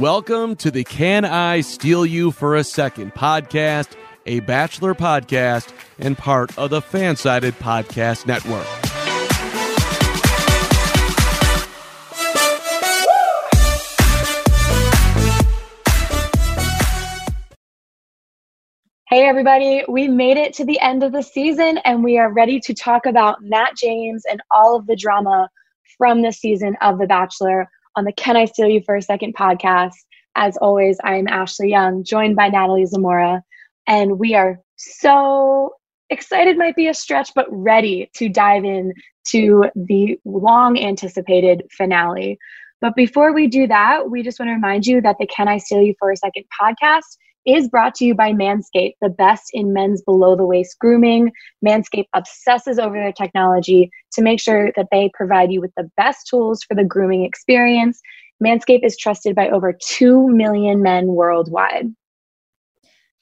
Welcome to the Can I Steal You for a Second podcast, a Bachelor podcast and part of the Fansided Podcast Network. Hey, everybody, we made it to the end of the season and we are ready to talk about Matt James and all of the drama from the season of The Bachelor on the Can I Steal You for a Second podcast. As always, I am Ashley Young, joined by Natalie Zamora, and we are so excited, might be a stretch, but ready to dive in to the long anticipated finale. But before we do that, we just want to remind you that the Can I Steal You for a Second podcast is brought to you by Manscaped, the best in men's below the waist grooming. Manscaped obsesses over their technology to make sure that they provide you with the best tools for the grooming experience. Manscaped is trusted by over 2 million men worldwide.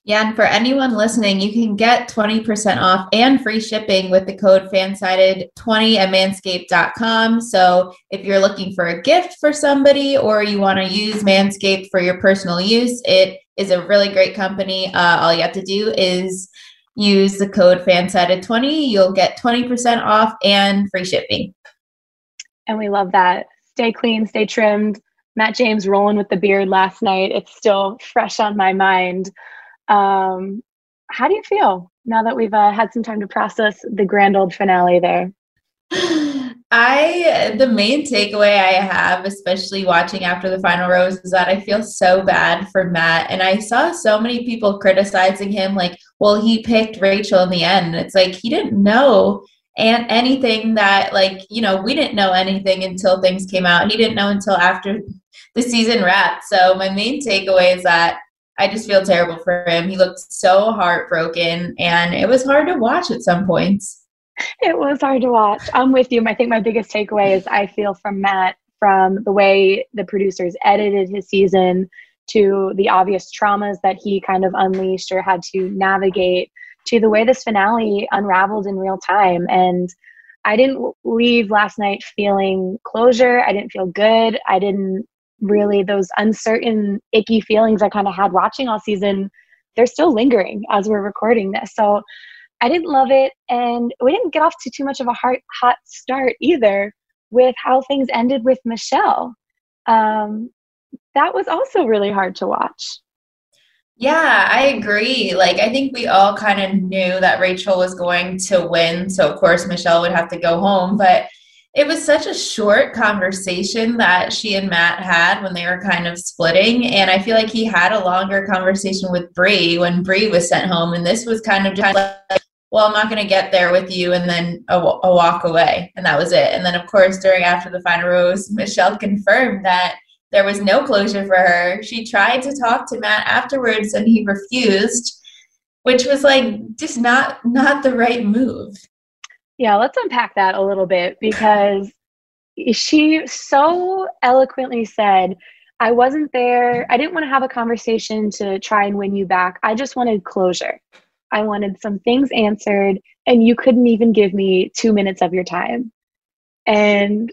Yeah, and for anyone listening, you can get 20% off and free shipping with the code FANSIDED20 at manscaped.com. So if you're looking for a gift for somebody or you want to use Manscaped for your personal use, it is a really great company. Uh, all you have to do is use the code FANSIDED20. You'll get 20% off and free shipping. And we love that. Stay clean, stay trimmed. Matt James rolling with the beard last night. It's still fresh on my mind. Um, how do you feel now that we've uh, had some time to process the grand old finale there? I the main takeaway I have, especially watching after the final rose, is that I feel so bad for Matt. And I saw so many people criticizing him, like, well, he picked Rachel in the end. And It's like he didn't know and anything that like, you know, we didn't know anything until things came out. He didn't know until after the season wrapped. So my main takeaway is that I just feel terrible for him. He looked so heartbroken and it was hard to watch at some points. It was hard to watch. I'm with you. I think my biggest takeaway is I feel from Matt from the way the producers edited his season to the obvious traumas that he kind of unleashed or had to navigate to the way this finale unraveled in real time. And I didn't leave last night feeling closure. I didn't feel good. I didn't really those uncertain, icky feelings I kind of had watching all season, they're still lingering as we're recording this. So I didn't love it. And we didn't get off to too much of a hot, hot start either with how things ended with Michelle. Um, that was also really hard to watch. Yeah, I agree. Like, I think we all kind of knew that Rachel was going to win. So, of course, Michelle would have to go home. But it was such a short conversation that she and Matt had when they were kind of splitting, and I feel like he had a longer conversation with Bri when Bri was sent home, and this was kind of just like, well, I'm not going to get there with you, and then a, a walk away, and that was it. And then, of course, during after the final rose, Michelle confirmed that there was no closure for her. She tried to talk to Matt afterwards, and he refused, which was like just not not the right move. Yeah, let's unpack that a little bit because she so eloquently said, I wasn't there. I didn't want to have a conversation to try and win you back. I just wanted closure. I wanted some things answered, and you couldn't even give me two minutes of your time. And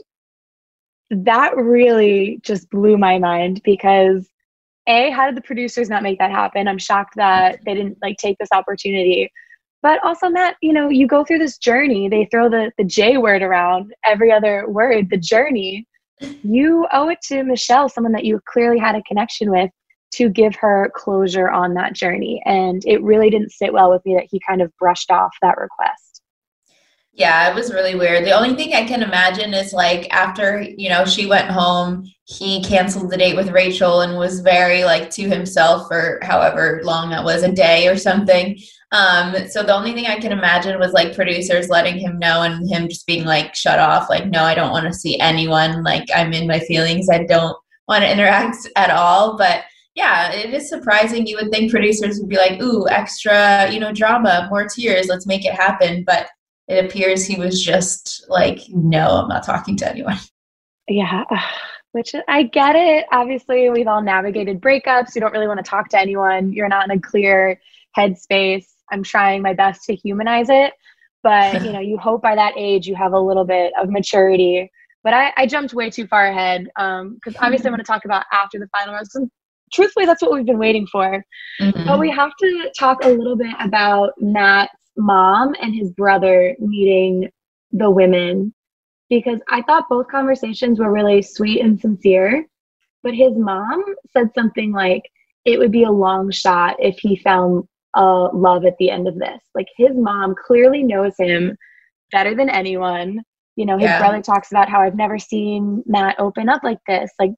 that really just blew my mind because a how did the producers not make that happen i'm shocked that they didn't like take this opportunity but also, Matt, you know, you go through this journey. They throw the, the J word around every other word, the journey. You owe it to Michelle, someone that you clearly had a connection with, to give her closure on that journey. And it really didn't sit well with me that he kind of brushed off that request. Yeah, it was really weird. The only thing I can imagine is like after, you know, she went home, he canceled the date with Rachel and was very like to himself for however long that was, a day or something. Um, so the only thing I can imagine was like producers letting him know and him just being like, shut off, like, no, I don't want to see anyone. Like, I'm in my feelings. I don't want to interact at all. But yeah, it is surprising. You would think producers would be like, ooh, extra, you know, drama, more tears, let's make it happen. But it appears he was just like, no, I'm not talking to anyone. Yeah, which I get it. Obviously, we've all navigated breakups. You don't really want to talk to anyone. You're not in a clear headspace. I'm trying my best to humanize it. But you know, you hope by that age you have a little bit of maturity But I, I jumped way too far ahead because um, obviously I want to talk about after the final rounds. Truthfully, that's what we've been waiting for. Mm-hmm. But we have to talk a little bit about Matt's mom and his brother meeting the women because I thought both conversations were really sweet and sincere. But his mom said something like, it would be a long shot if he found uh, love at the end of this. Like his mom clearly knows him better than anyone. You know, his yeah. brother talks about how I've never seen Matt open up like this. Like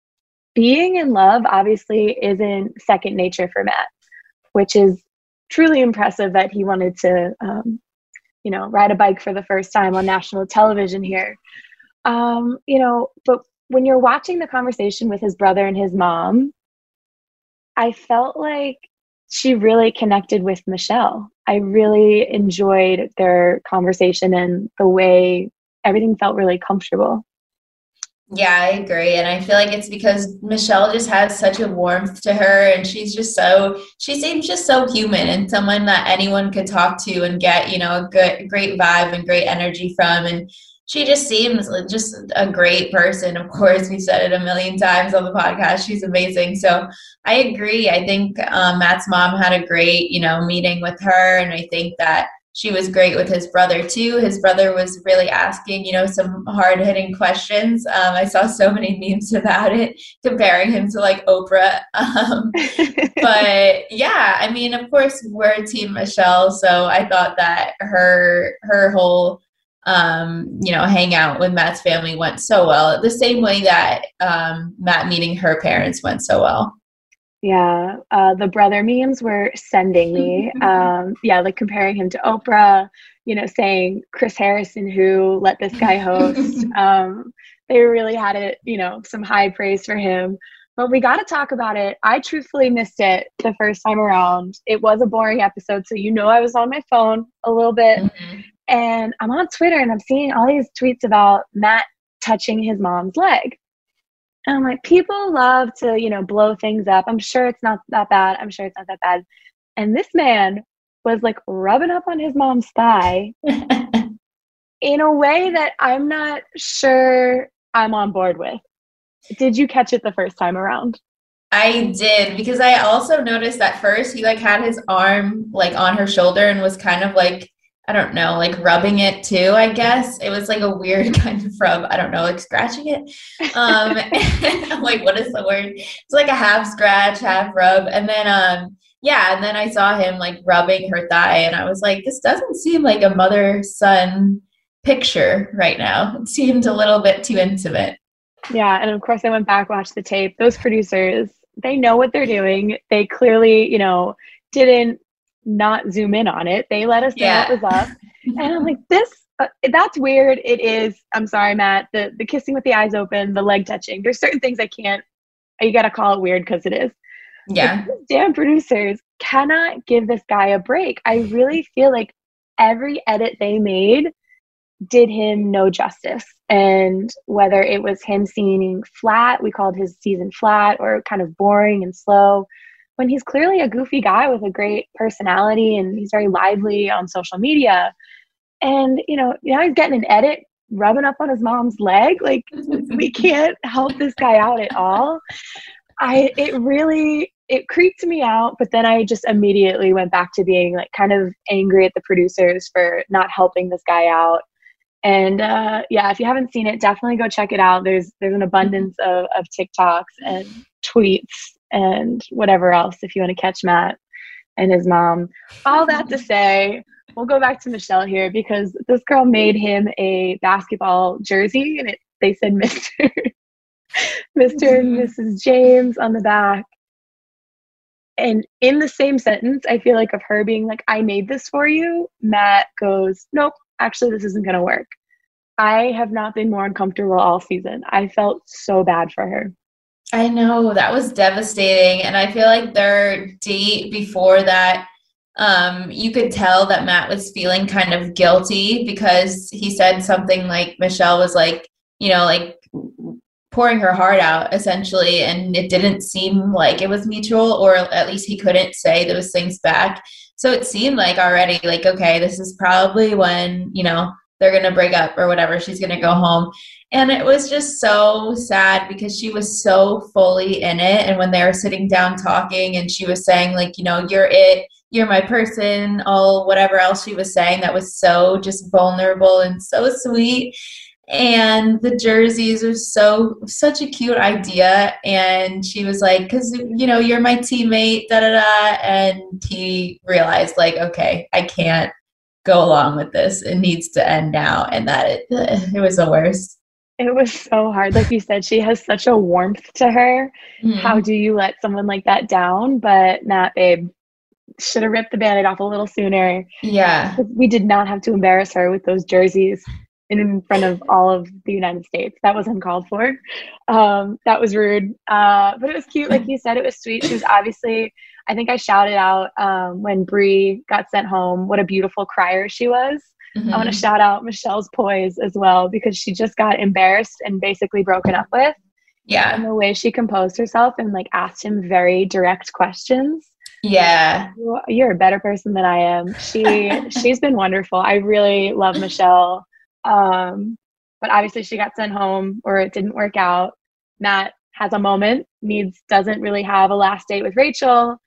being in love obviously isn't second nature for Matt, which is truly impressive that he wanted to, um, you know, ride a bike for the first time on national television here. Um, you know, but when you're watching the conversation with his brother and his mom, I felt like she really connected with Michelle. I really enjoyed their conversation and the way everything felt really comfortable. Yeah, I agree. And I feel like it's because Michelle just has such a warmth to her and she's just so she seems just so human and someone that anyone could talk to and get, you know, a good great vibe and great energy from and she just seems just a great person. Of course, we've said it a million times on the podcast. She's amazing. So I agree. I think um, Matt's mom had a great, you know, meeting with her, and I think that she was great with his brother too. His brother was really asking, you know, some hard hitting questions. Um, I saw so many memes about it, comparing him to like Oprah. Um, but yeah, I mean, of course, we're Team Michelle, so I thought that her her whole um, you know, hang out with Matt's family went so well. The same way that um, Matt meeting her parents went so well. Yeah, uh, the brother memes were sending me. Um, yeah, like comparing him to Oprah. You know, saying Chris Harrison, who let this guy host. um, they really had it. You know, some high praise for him. But we got to talk about it. I truthfully missed it the first time around. It was a boring episode, so you know I was on my phone a little bit. Mm-hmm. And I'm on Twitter and I'm seeing all these tweets about Matt touching his mom's leg. And I'm like, people love to, you know, blow things up. I'm sure it's not that bad. I'm sure it's not that bad. And this man was like rubbing up on his mom's thigh in a way that I'm not sure I'm on board with. Did you catch it the first time around? I did because I also noticed that first he like had his arm like on her shoulder and was kind of like I don't know, like rubbing it too, I guess. It was like a weird kind of rub. I don't know, like scratching it. Um I'm like, what is the word? It's like a half scratch, half rub. And then um yeah, and then I saw him like rubbing her thigh and I was like, this doesn't seem like a mother son picture right now. It seemed a little bit too intimate. Yeah, and of course I went back, watched the tape. Those producers, they know what they're doing. They clearly, you know, didn't not zoom in on it. They let us know yeah. it was up. and I'm like, this, uh, that's weird. It is. I'm sorry, Matt. The, the kissing with the eyes open, the leg touching. There's certain things I can't, you got to call it weird because it is. Yeah. damn producers cannot give this guy a break. I really feel like every edit they made did him no justice. And whether it was him seeming flat, we called his season flat, or kind of boring and slow, when he's clearly a goofy guy with a great personality and he's very lively on social media. And, you know, now he's getting an edit rubbing up on his mom's leg. Like, we can't help this guy out at all. I, it really, it creeped me out, but then I just immediately went back to being like kind of angry at the producers for not helping this guy out. And uh, yeah, if you haven't seen it, definitely go check it out. There's there's an abundance of, of TikToks and tweets and whatever else if you want to catch Matt and his mom. All that to say, we'll go back to Michelle here because this girl made him a basketball jersey and it they said Mr. Mr. and Mrs. Mm-hmm. James on the back. And in the same sentence, I feel like of her being like, I made this for you, Matt goes, Nope, actually, this isn't going to work. I have not been more uncomfortable all season. I felt so bad for her. I know that was devastating. And I feel like their date before that, um, you could tell that Matt was feeling kind of guilty because he said something like Michelle was like, you know, like pouring her heart out essentially. And it didn't seem like it was mutual, or at least he couldn't say those things back. So it seemed like already, like, okay, this is probably when, you know, they're going to break up or whatever. She's going to go home. And it was just so sad because she was so fully in it. And when they were sitting down talking and she was saying, like, you know, you're it, you're my person, all whatever else she was saying that was so just vulnerable and so sweet. And the jerseys are so such a cute idea. And she was like, because you know, you're my teammate, da da da. And he realized, like, okay, I can't go along with this. It needs to end now. And that it, it was the worst. It was so hard. Like you said, she has such a warmth to her. Mm-hmm. How do you let someone like that down? But Matt, babe, should have ripped the band-aid off a little sooner. Yeah. We did not have to embarrass her with those jerseys in front of all of the United States. That was uncalled for. Um, that was rude. Uh, but it was cute. Like you said, it was sweet. She was obviously, I think I shouted out um, when Bri got sent home, what a beautiful crier she was. Mm-hmm. I want to shout out Michelle's poise as well because she just got embarrassed and basically broken up with. Yeah. And the way she composed herself and like asked him very direct questions. Yeah. You're a better person than I am. She she's been wonderful. I really love Michelle. Um, but obviously she got sent home or it didn't work out. Matt has a moment, needs doesn't really have a last date with Rachel.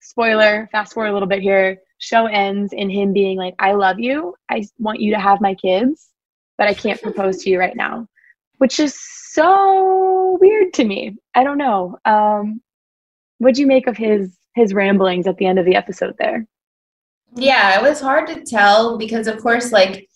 Spoiler, fast forward a little bit here. Show ends in him being like, I love you. I want you to have my kids, but I can't propose to you right now. Which is so weird to me. I don't know. Um, what'd you make of his his ramblings at the end of the episode there? Yeah, it was hard to tell because of course like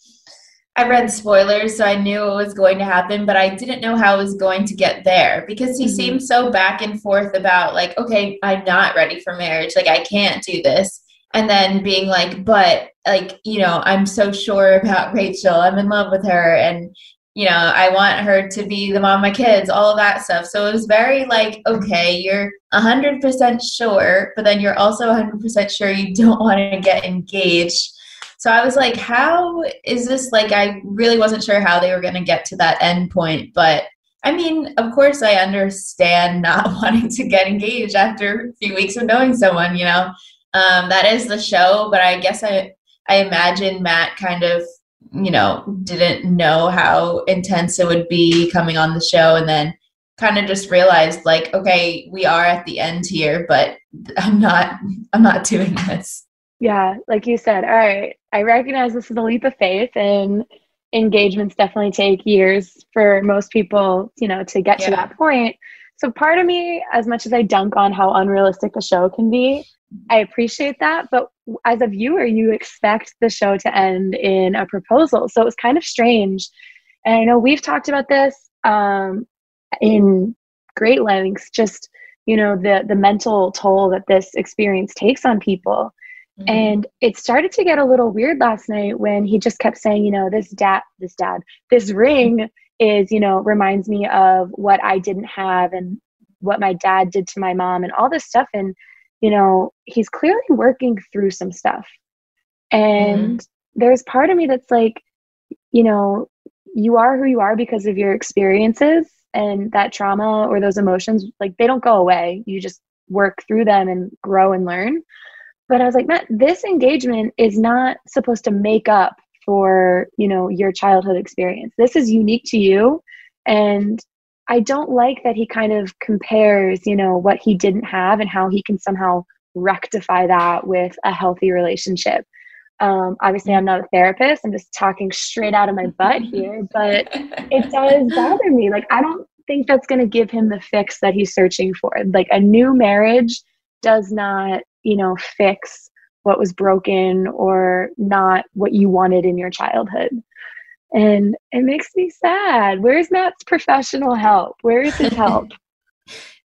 I read spoilers, so I knew it was going to happen, but I didn't know how it was going to get there because he mm-hmm. seemed so back and forth about, like, okay, I'm not ready for marriage. Like, I can't do this. And then being like, but, like, you know, I'm so sure about Rachel. I'm in love with her. And, you know, I want her to be the mom of my kids, all of that stuff. So it was very like, okay, you're 100% sure, but then you're also 100% sure you don't want to get engaged so I was like, how is this like I really wasn't sure how they were going to get to that end point, but I mean, of course I understand not wanting to get engaged after a few weeks of knowing someone, you know. Um, that is the show, but I guess I I imagine Matt kind of, you know, didn't know how intense it would be coming on the show and then kind of just realized like, okay, we are at the end here, but I'm not I'm not doing this. Yeah, like you said, all right, I recognize this is a leap of faith and engagements definitely take years for most people, you know, to get yeah. to that point. So part of me, as much as I dunk on how unrealistic a show can be, I appreciate that. But as a viewer, you expect the show to end in a proposal. So it was kind of strange. And I know we've talked about this um, in great lengths, just, you know, the the mental toll that this experience takes on people. Mm-hmm. And it started to get a little weird last night when he just kept saying, you know, this dad, this dad, this ring is, you know, reminds me of what I didn't have and what my dad did to my mom and all this stuff. And, you know, he's clearly working through some stuff. And mm-hmm. there's part of me that's like, you know, you are who you are because of your experiences and that trauma or those emotions, like they don't go away. You just work through them and grow and learn. But I was like, Matt, this engagement is not supposed to make up for, you know, your childhood experience. This is unique to you. And I don't like that he kind of compares, you know, what he didn't have and how he can somehow rectify that with a healthy relationship. Um, obviously, I'm not a therapist. I'm just talking straight out of my butt here, but it does bother me. Like, I don't think that's going to give him the fix that he's searching for. Like, a new marriage does not you know fix what was broken or not what you wanted in your childhood and it makes me sad. Where's matt's professional help? Where is his help?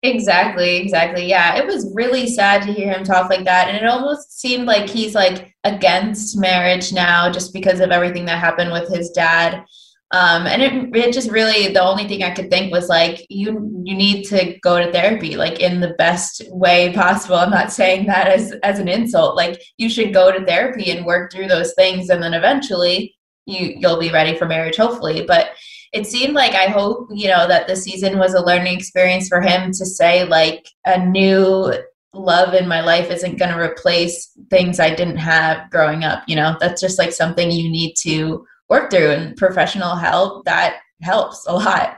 Exactly exactly. Yeah it was really sad to hear him talk like that. And it almost seemed like he's like against marriage now just because of everything that happened with his dad. Um, and it, it just really the only thing i could think was like you you need to go to therapy like in the best way possible. I'm not saying that as as an insult. Like you should go to therapy and work through those things. And then eventually you you'll be ready for marriage hopefully. But it seemed like i hope you know that the season was a learning experience for him to say like a new love in my life isn't going to replace things i didn't have growing up you know? That's just like something you need to work through and professional help that helps a lot.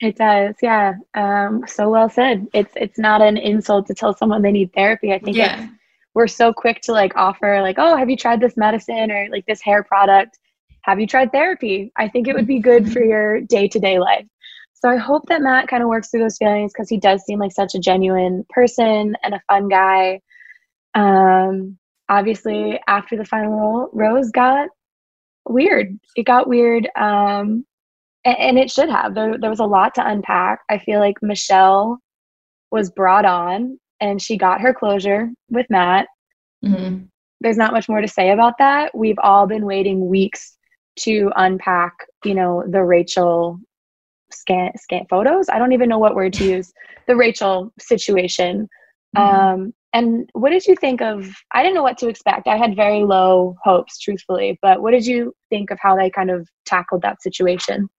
It does yeah. Um, so well said. It's it's not an insult to tell someone they need therapy. I think yeah. We're so quick to like offer like oh have you tried this medicine or like this hair product? Have you tried therapy? I think it would be good for your day-to-day life. So i hope that matt kind of works through those feelings because he does seem like such a genuine person and a fun guy. Um, obviously after the final role, rose got weird. It got weird um, and, and it should have. There, there was a lot to unpack. I feel like michelle was brought on and she got her closure with matt mm-hmm. there's not much more to say about that we've all been waiting weeks to unpack you know the rachel scan scan photos i don't even know what word to use the rachel situation mm-hmm. um and what did you think of? I didn't know what to expect. I had very low hopes, truthfully, but what did you think of how they kind of tackled that situation?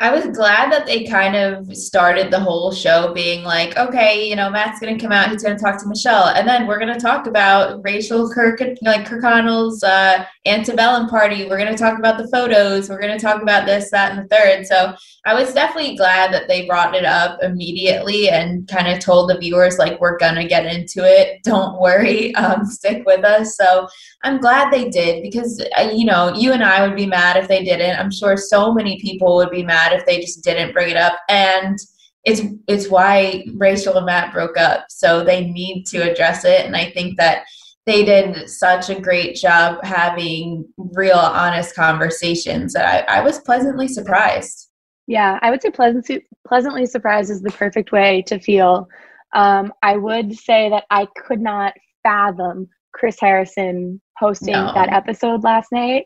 I was glad that they kind of started the whole show being like, okay, you know, Matt's going to come out, he's to talk to Michelle, and then we're going to talk about Rachel Kirk, like Kirkconnell's uh, antebellum party. We're going to talk about the photos. We're going to talk about this, that, and the third. So I was definitely glad that they brought it up immediately and kind of told the viewers like, we're going to get into it. Don't worry, um, stick with us. So I'm glad they did because uh, you know, you and I would be mad if they didn't. I'm sure so many people would be mad if they just didn't bring it up. And it's it's why Rachel and Matt broke up. So they need to address it. And I think that they did such a great job having real honest conversations that I, I was pleasantly surprised. Yeah, I would say pleasantly pleasantly surprised is the perfect way to feel. Um, I would say that I could not fathom Chris Harrison hosting no. that episode last night.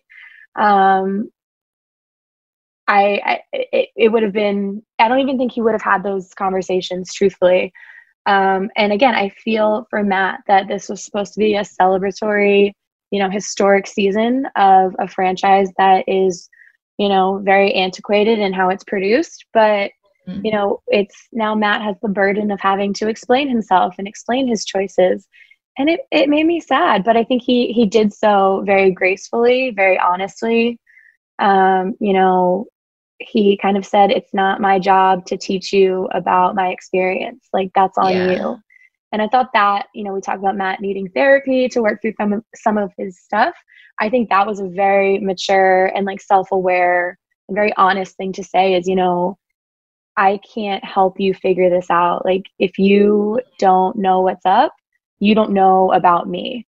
Um, I, I it, it would have been. I don't even think he would have had those conversations, truthfully. Um, and again, I feel for Matt that this was supposed to be a celebratory, you know, historic season of a franchise that is, you know, very antiquated in how it's produced. But, mm-hmm. you know, it's now Matt has the burden of having to explain himself and explain his choices and it, it made me sad but i think he he did so very gracefully very honestly um, you know he kind of said it's not my job to teach you about my experience like that's on yeah. you and i thought that you know we talked about matt needing therapy to work through some of some of his stuff i think that was a very mature and like self-aware and very honest thing to say is you know i can't help you figure this out like if you don't know what's up you don't know about me.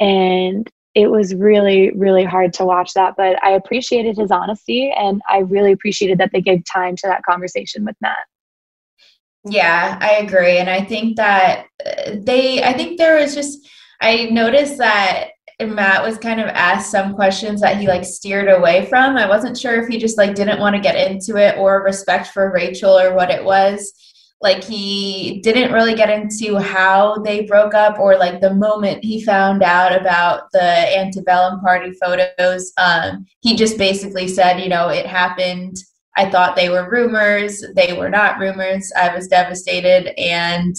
And it was really, really hard to watch that. But I appreciated his honesty and I really appreciated that they gave time to that conversation with Matt. Yeah, I agree. And I think that uh, they, I think there was just, I noticed that Matt was kind of asked some questions that he like steered away from. I wasn't sure if he just like didn't want to get into it or respect for Rachel or what it was like he didn't really get into how they broke up or like the moment he found out about the antebellum party photos. Um, he just basically said you know it happened. I thought they were rumors. They were not rumors. I was devastated. And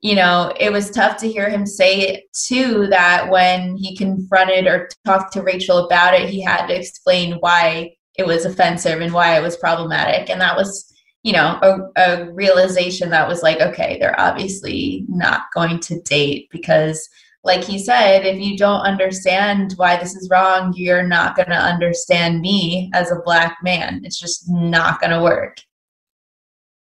you know it was tough to hear him say it too that when he confronted or talked to rachel about it he had to explain why it was offensive and why it was problematic. And that was you know a, a realization that was like okay they're obviously not going to date because like he said if you don't understand why this is wrong you're not going to understand me as a black man. It's just not going to work.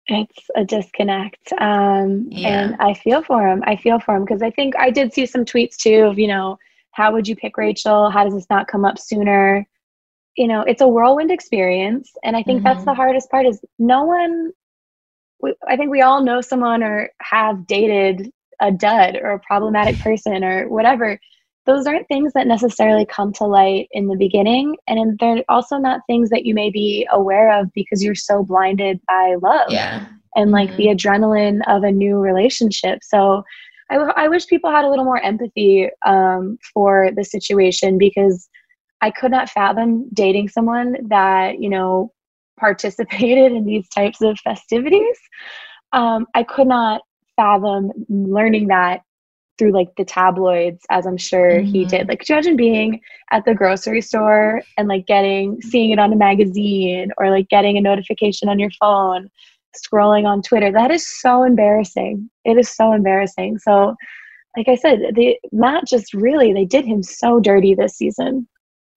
It's a disconnect um, yeah. and i feel for him. I feel for him because i think i did see some tweets too of you know how would you pick rachel? How does this not come up sooner you know it's a whirlwind experience and i think mm-hmm. that's the mm-hmm. hardest part is no one we, i think we all know someone or have dated a dud or a problematic person or whatever those aren't things that necessarily come to light in the beginning and they're also not things that you may be aware of because you're so blinded by love yeah. and like mm-hmm. the adrenaline of a new relationship so I, I wish people had a little more empathy um, for the situation because I could not fathom dating someone that, you know, participated in these types of festivities. Um, I could not fathom learning that through like the tabloids as I'm sure mm-hmm. he did. Like could you imagine being at the grocery store and like getting seeing it on a magazine or like getting a notification on your phone, scrolling on Twitter. That is so embarrassing. It is so embarrassing. So like I said, the Matt just really they did him so dirty this season.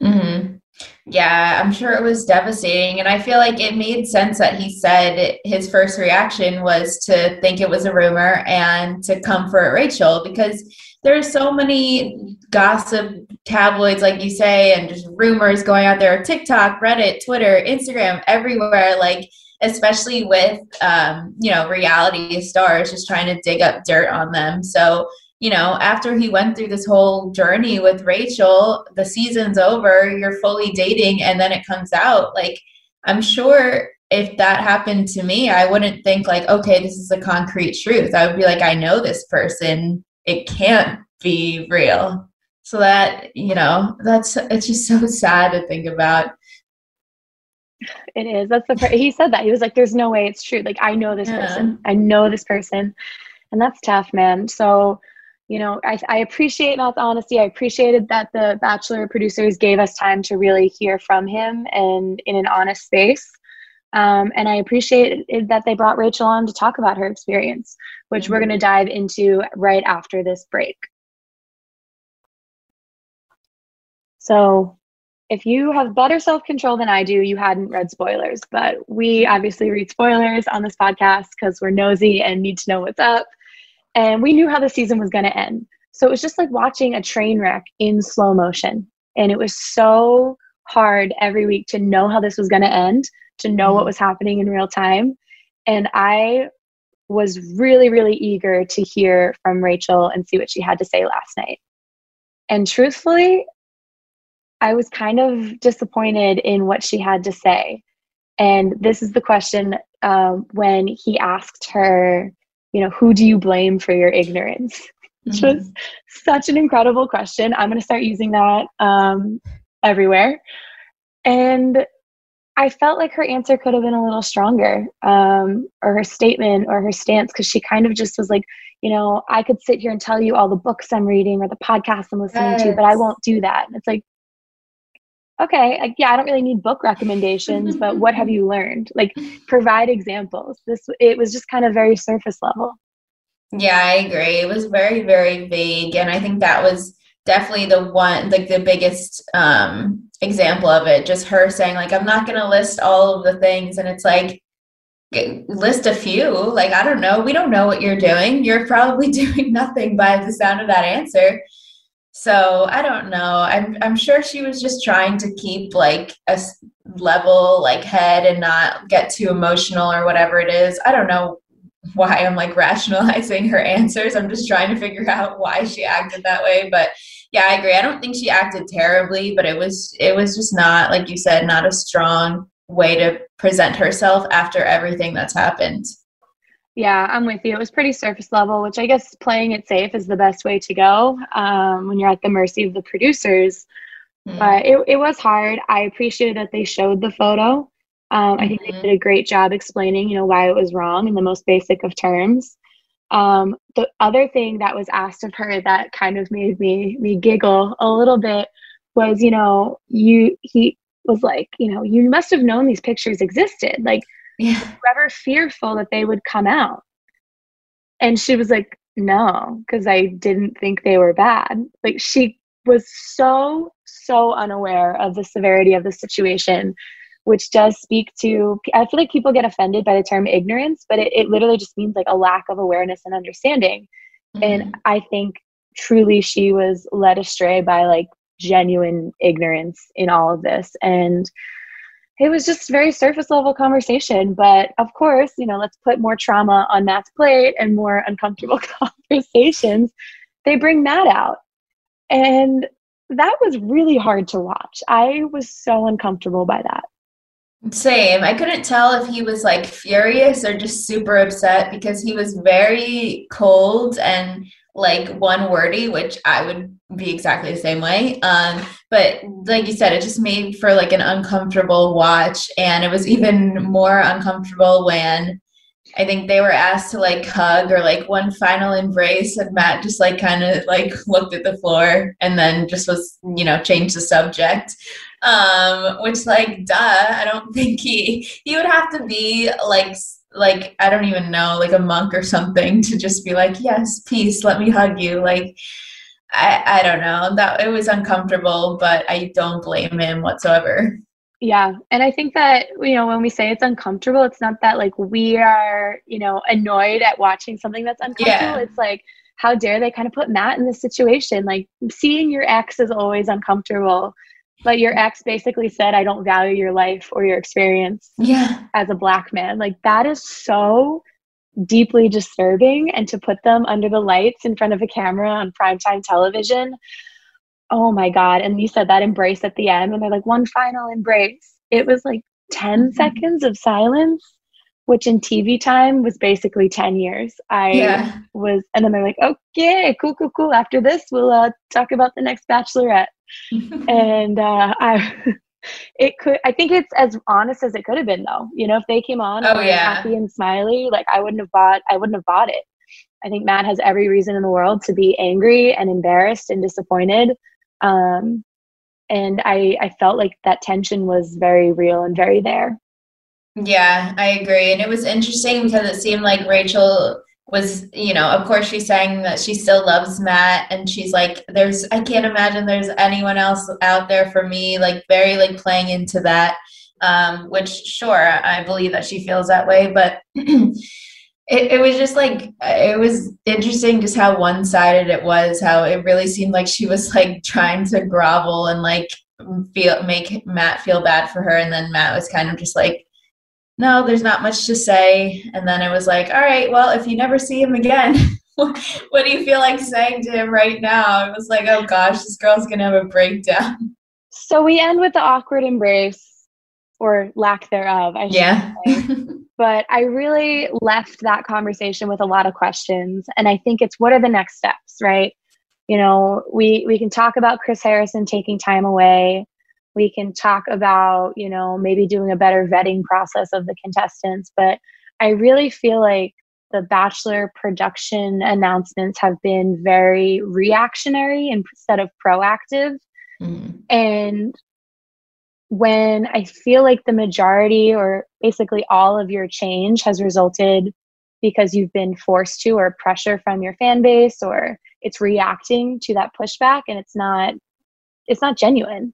Mm-hmm. Yeah, I'm sure it was devastating. And I feel like it made sense that he said his first reaction was to think it was a rumor and to comfort Rachel because there's so many gossip tabloids, like you say, and just rumors going out there TikTok, Reddit, Twitter, Instagram, everywhere. Like, especially with, um, you know, reality stars just trying to dig up dirt on them. So, you know, after he went through this whole journey with Rachel, the season's over, you're fully dating, and then it comes out. Like, I'm sure if that happened to me, I wouldn't think, like, okay, this is a concrete truth. I would be like, I know this person. It can't be real. So that, you know, that's, it's just so sad to think about. It is. That's the part. He said that. He was like, there's no way it's true. Like, I know this yeah. person. I know this person. And that's tough, man. So, you know, I, I appreciate Matt's honesty. I appreciated that the Bachelor producers gave us time to really hear from him and in an honest space. Um, and I appreciate that they brought Rachel on to talk about her experience, which mm-hmm. we're going to dive into right after this break. So, if you have better self control than I do, you hadn't read spoilers, but we obviously read spoilers on this podcast because we're nosy and need to know what's up and we knew how the season was going to end. So it was just like watching a train wreck in slow motion. And it was so hard every week to know how this was going to end, to know what mm-hmm. was happening in real time. And I was really, really eager to hear from Rachel and see what she had to say last night. And truthfully, I was kind of disappointed in what she had to say. And this is the question um, when he asked her you know, who do you blame for your ignorance? Which mm-hmm. was such an incredible question. I'm going to start using that um, everywhere. And I felt like her answer could have been a little stronger, um, or her statement or her stance, because she kind of just was like, you know, I could sit here and tell you all the books I'm reading or the podcasts I'm listening yes. to, but I won't do that. And it's like, okay, like, yeah, I don't really need book recommendations, but what have you learned? Like, provide examples. This it was just kind of very surface level. Yeah, I agree. It was very, very vague, and I think that was definitely the one, like the biggest um, example of it. Just her saying, like, I'm not going to list all of the things, and it's like list a few like i don't know we don't know what you're doing you're probably doing nothing by the sound of that answer so I don't know. I'm I'm sure she was just trying to keep like a level like head and not get too emotional or whatever it is. I don't know why I'm like rationalizing her answers. I'm just trying to figure out why she acted that way, but yeah, I agree. I don't think she acted terribly, but it was it was just not like you said, not a strong way to present herself after everything that's happened. Yeah, I'm with you. It was pretty surface level, which I guess playing it safe is the best way to go um, when you're at the mercy of the producers. Mm. But it, it was hard. I appreciated that they showed the photo. Um, mm-hmm. I think they mm-hmm. did a great job explaining, you know, why it was wrong in the most basic of terms. Um, the other thing that was asked of her that kind of made me me giggle a little bit was, you know, you he was like, you know, you must have known these pictures existed. Like yeah. ever fearful that they would come out. And she was like, no, because I didn't think they were bad. Like she was so, so unaware of the severity of the situation, which does speak to, I feel like people get offended by the term ignorance, but it, it literally just means like a lack of awareness and understanding. Mm-hmm. And I think truly she was led astray by like genuine ignorance in all of this. And it was just very surface level conversation. But of course, you know, let's put more trauma on Matt's plate and more uncomfortable conversations. They bring Matt out. And that was really hard to watch. I was so uncomfortable by that. Same. I couldn't tell if he was like furious or just super upset because he was very cold and like one wordy, which I would be exactly the same way. Um, but like you said, it just made for like an uncomfortable watch, and it was even more uncomfortable when I think they were asked to like hug or like one final embrace, and Matt just like kind of like looked at the floor and then just was, you know, changed the subject. Um, which like, duh, I don't think he he would have to be like like I don't even know, like a monk or something to just be like, yes, peace, let me hug you. Like I I don't know that it was uncomfortable, but I don't blame him whatsoever. Yeah. And I think that, you know, when we say it's uncomfortable, it's not that like we are, you know, annoyed at watching something that's uncomfortable. Yeah. It's like, how dare they kind of put Matt in this situation? Like seeing your ex is always uncomfortable. But your mm-hmm. ex basically said, I don't value your life or your experience yeah. as a black man. Like that is so deeply disturbing. And to put them under the lights in front of a camera on primetime television, oh my god and you said that embrace at the end and they're like one final embrace it was like 10 mm-hmm. seconds of silence which in tv time was basically 10 years i yeah. was and then they're like okay cool cool cool after this we'll uh, talk about the next bachelorette and uh, i it could i think it's as honest as it could have been though you know if they came on oh, yeah. happy and smiley like i wouldn't have bought i wouldn't have bought it i think matt has every reason in the world to be angry and embarrassed and disappointed um, and I, I felt like that tension was very real and very there. Yeah, I agree. And it was interesting because it seemed like Rachel was, you know, of course she's saying that she still loves Matt and she's like, there's, I can't imagine there's anyone else out there for me, like very like playing into that. Um, which sure, I believe that she feels that way, but it, it was just like it was interesting just how one-sided it was how it really seemed like she was like trying to grovel and like feel make matt feel bad for her and then matt was kind of just like no there's not much to say and then it was like all right well if you never see him again what do you feel like saying to him right now it was like oh gosh this girl's gonna have a breakdown so we end with the awkward embrace or lack thereof I yeah but I really left that conversation with a lot of questions. And I think it's what are the next steps, right? You know, we we can talk about Chris Harrison taking time away. We can talk about, you know, maybe doing a better vetting process of the contestants, but I really feel like the Bachelor production announcements have been very reactionary instead of proactive. Mm. And when I feel like the majority or basically all of your change has resulted because you've been forced to or pressure from your fan base or it's reacting to that pushback and it's not it's not genuine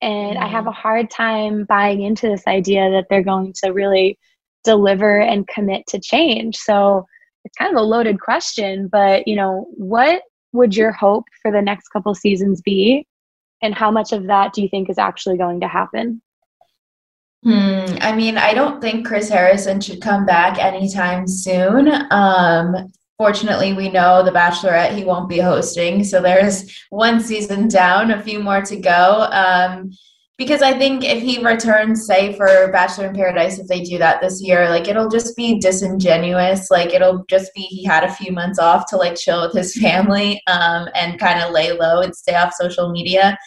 and mm-hmm. i have mm-hmm. a hard time buying into this idea that they're going to really deliver and commit to change so it's kind of a loaded question but you know what would your hope for the next couple seasons be and how much of that do you think is actually going to happen Hmm. I mean, I don't think Chris Harrison should come back anytime soon. Um, fortunately, we know The Bachelorette he won't be hosting, so there's one season down, a few more to go. Um, because I think if he returns, say for Bachelor in Paradise, if they do that this year, like it'll just be disingenuous. Like it'll just be he had a few months off to like chill with his family um, and kind of lay low and stay off social media.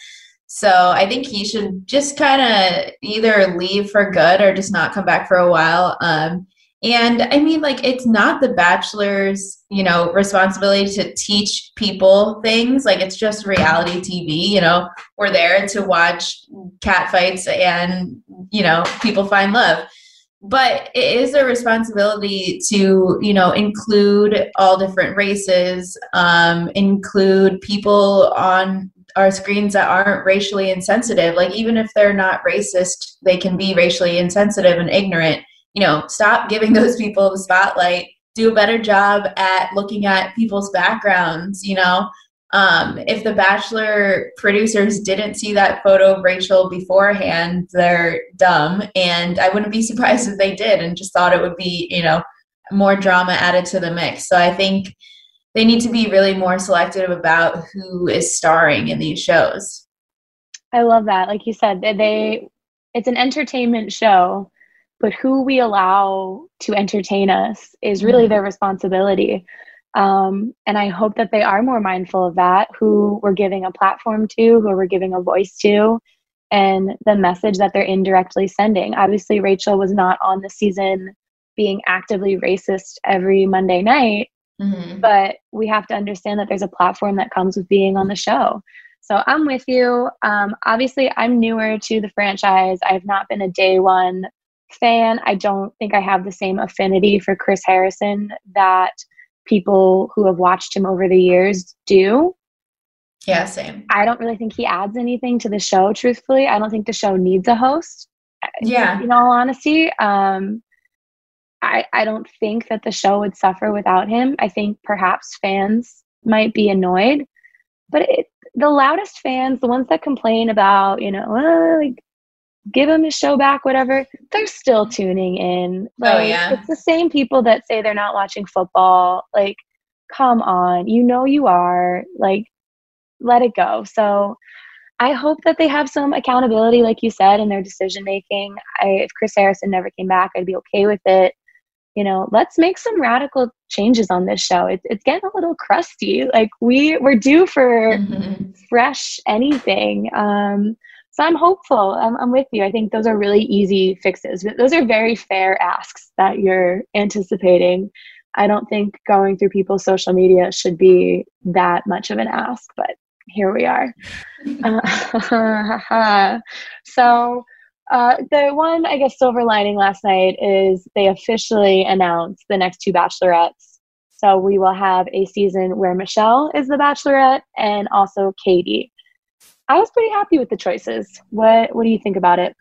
So I think he should just kind of either leave for good or just not come back for a while. Um, and I mean, like, it's not the bachelor's, you know, responsibility to teach people things. Like, it's just reality TV. You know, we're there to watch cat fights and, you know, people find love. But it is a responsibility to, you know, include all different races, um, include people on our screens that aren't racially insensitive like even if they're not racist they can be racially insensitive and ignorant you know stop giving those people the spotlight. Do a better job at looking at people's backgrounds you know? Um, if the bachelor producers didn't see that photo of rachel beforehand they're dumb. And i wouldn't be surprised if they did and just thought it would be you know more drama added to the mix. So i think they need to be really more selective about who is starring in these shows. I love that. Like you said, they it's an entertainment show, but who we allow to entertain us is really mm-hmm. their responsibility. Um, and I hope that they are more mindful of that, who we're giving a platform to, who we're giving a voice to, and the message that they're indirectly sending. Obviously, Rachel was not on the season being actively racist every Monday night. Mm-hmm. But we have to understand that there's a platform that comes with being on the show. So I'm with you. Um, obviously, I'm newer to the franchise. I've not been a day one fan. I don't think I have the same affinity for Chris Harrison that people who have watched him over the years do. Yeah, same. I don't really think he adds anything to the show, truthfully. I don't think the show needs a host. Yeah. In all honesty. Um, I, I don't think that the show would suffer without him. I think perhaps fans might be annoyed, but it, the loudest fans, the ones that complain about, you know, oh, like give him his show back, whatever, they're still tuning in. Oh, like, oh, yeah. It's the same people that say they're not watching football. Like, come on. You know you are. Like, let it go. So I hope that they have some accountability, like you said, in their decision making. If Chris Harrison never came back, I'd be okay with it. You know, let's make some radical changes on this show. It's it's getting a little crusty. Like we we're due for mm-hmm. fresh anything. Um, so I'm hopeful. I'm, I'm with you. I think those are really easy fixes. Those are very fair asks that you're anticipating. I don't think going through people's social media should be that much of an ask, but here we are. So, uh, the one, I guess, silver lining last night is they officially announced the next two bachelorettes. So, we will have a season where Michelle is the bachelorette and also Katie. I was pretty happy with the choices. What What do you think about it?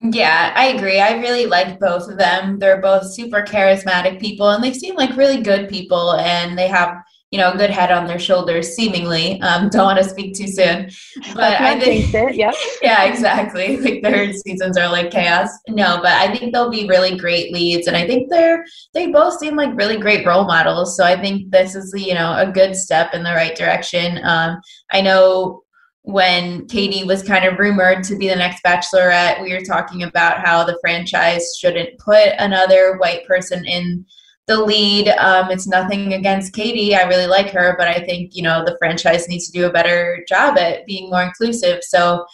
Yeah, I agree. I really like both of them. They're both super charismatic people, and they seem like really good people, and they have you know a good head on their shoulders. Seemingly, um, don't want to speak too soon, but I think it. Yep. yeah, exactly. Like their seasons are like chaos. No, but I think they'll be really great leads, and I think they're they both seem like really great role models. So I think this is you know a good step in the right direction. Um, I know when Katie was kind of rumored to be the next bachelorette, we were talking about how the franchise shouldn't put another white person in the lead. Um, it's nothing against Katie. I really like her, but I think, you know, the franchise needs to do a better job at being more inclusive. So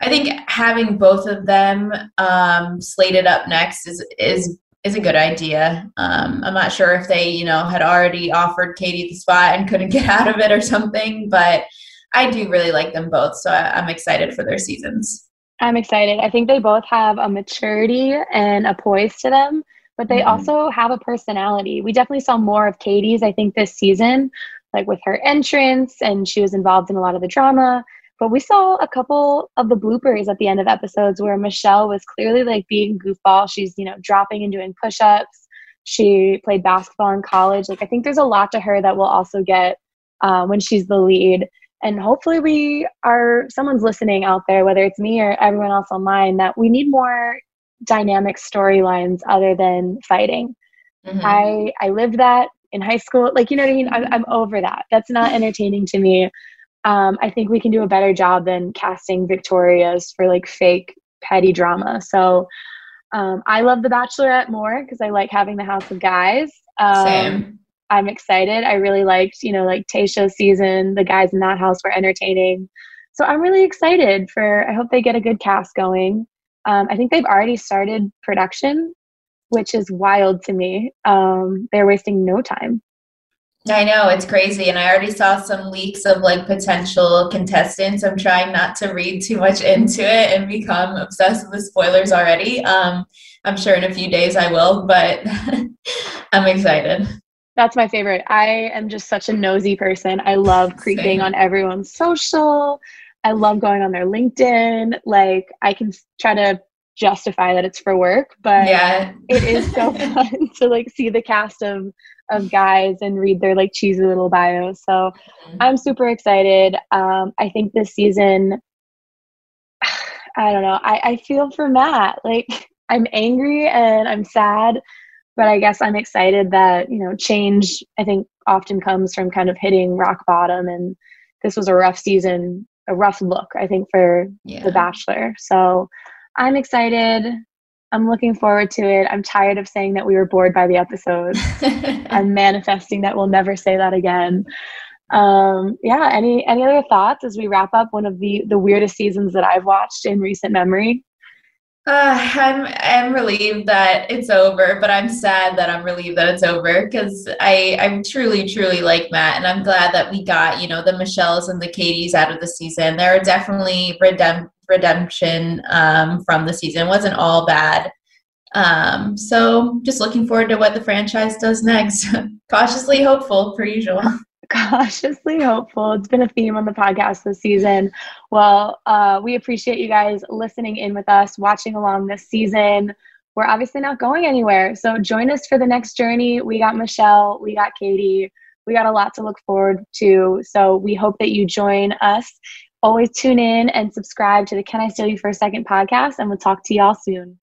I think having both of them um, slated up next is, is is a good idea. Um, I'm not sure if they, you know, had already offered Katie the spot and couldn't get out of it or something, but I do really like them both. So I, I'm excited for their seasons. I'm excited. I think they both have a maturity and a poise to them, but they mm-hmm. also have a personality. We definitely saw more of Katie's, I think, this season, like with her entrance, and she was involved in a lot of the drama. But we saw a couple of the bloopers at the end of episodes where Michelle was clearly like being goofball. She's, you know, dropping and doing push ups. She played basketball in college. Like, I think there's a lot to her that we'll also get uh, when she's the lead and hopefully we are someone's listening out there whether it's me or everyone else online that we need more dynamic storylines other than fighting. Mm-hmm. i i lived that in high school. Like you know what i mean? I'm, I'm over that. That's not entertaining to me. Um, i think we can do a better job than casting victorias for like fake petty drama. So um, i love the bachelorette more because i like having the house of guys. Um, Same. I'm excited. I really liked, you know, like Tayshia's season. The guys in that house were entertaining. So I'm really excited for, I hope they get a good cast going. Um, I think they've already started production, which is wild to me. Um, they're wasting no time. I know it's crazy, and I already saw some leaks of like potential contestants. I'm trying not to read too much into it and become obsessed with spoilers already. Um, I'm sure in a few days I will, but I'm excited. That's my favorite. I am just such a nosy person. I love creeping Same. on everyone's social. I love going on their LinkedIn. Like I can try to justify that it's for work, but yeah. it is so fun to like see the cast of of guys and read their like cheesy little bios. So mm-hmm. I'm super excited. Um, I think this season, I don't know. I, I feel for Matt. Like I'm angry and I'm sad but I guess I'm excited that, you know, change I think often comes from kind of hitting rock bottom and this was a rough season, a rough look, I think, for yeah. The Bachelor. So I'm excited. I'm looking forward to it. I'm tired of saying that we were bored by the episodes. I'm manifesting that we'll never say that again. Um, yeah, any any other thoughts as we wrap up one of the the weirdest seasons that I've watched in recent memory? Uh, I'm I'm relieved that it's over, but I'm sad that I'm relieved that it's over because I I'm truly truly like Matt, and I'm glad that we got you know the Michelles and the Katies out of the season. There are definitely redemp- redemption um, from the season. It wasn't all bad. Um, so just looking forward to what the franchise does next. Cautiously hopeful, per usual. Cautiously hopeful. It's been a theme on the podcast this season. Well, uh, we appreciate you guys listening in with us, watching along this season. We're obviously not going anywhere. So join us for the next journey. We got Michelle, we got Katie, we got a lot to look forward to. So we hope that you join us. Always tune in and subscribe to the Can I Steal You for a Second podcast, and we'll talk to y'all soon.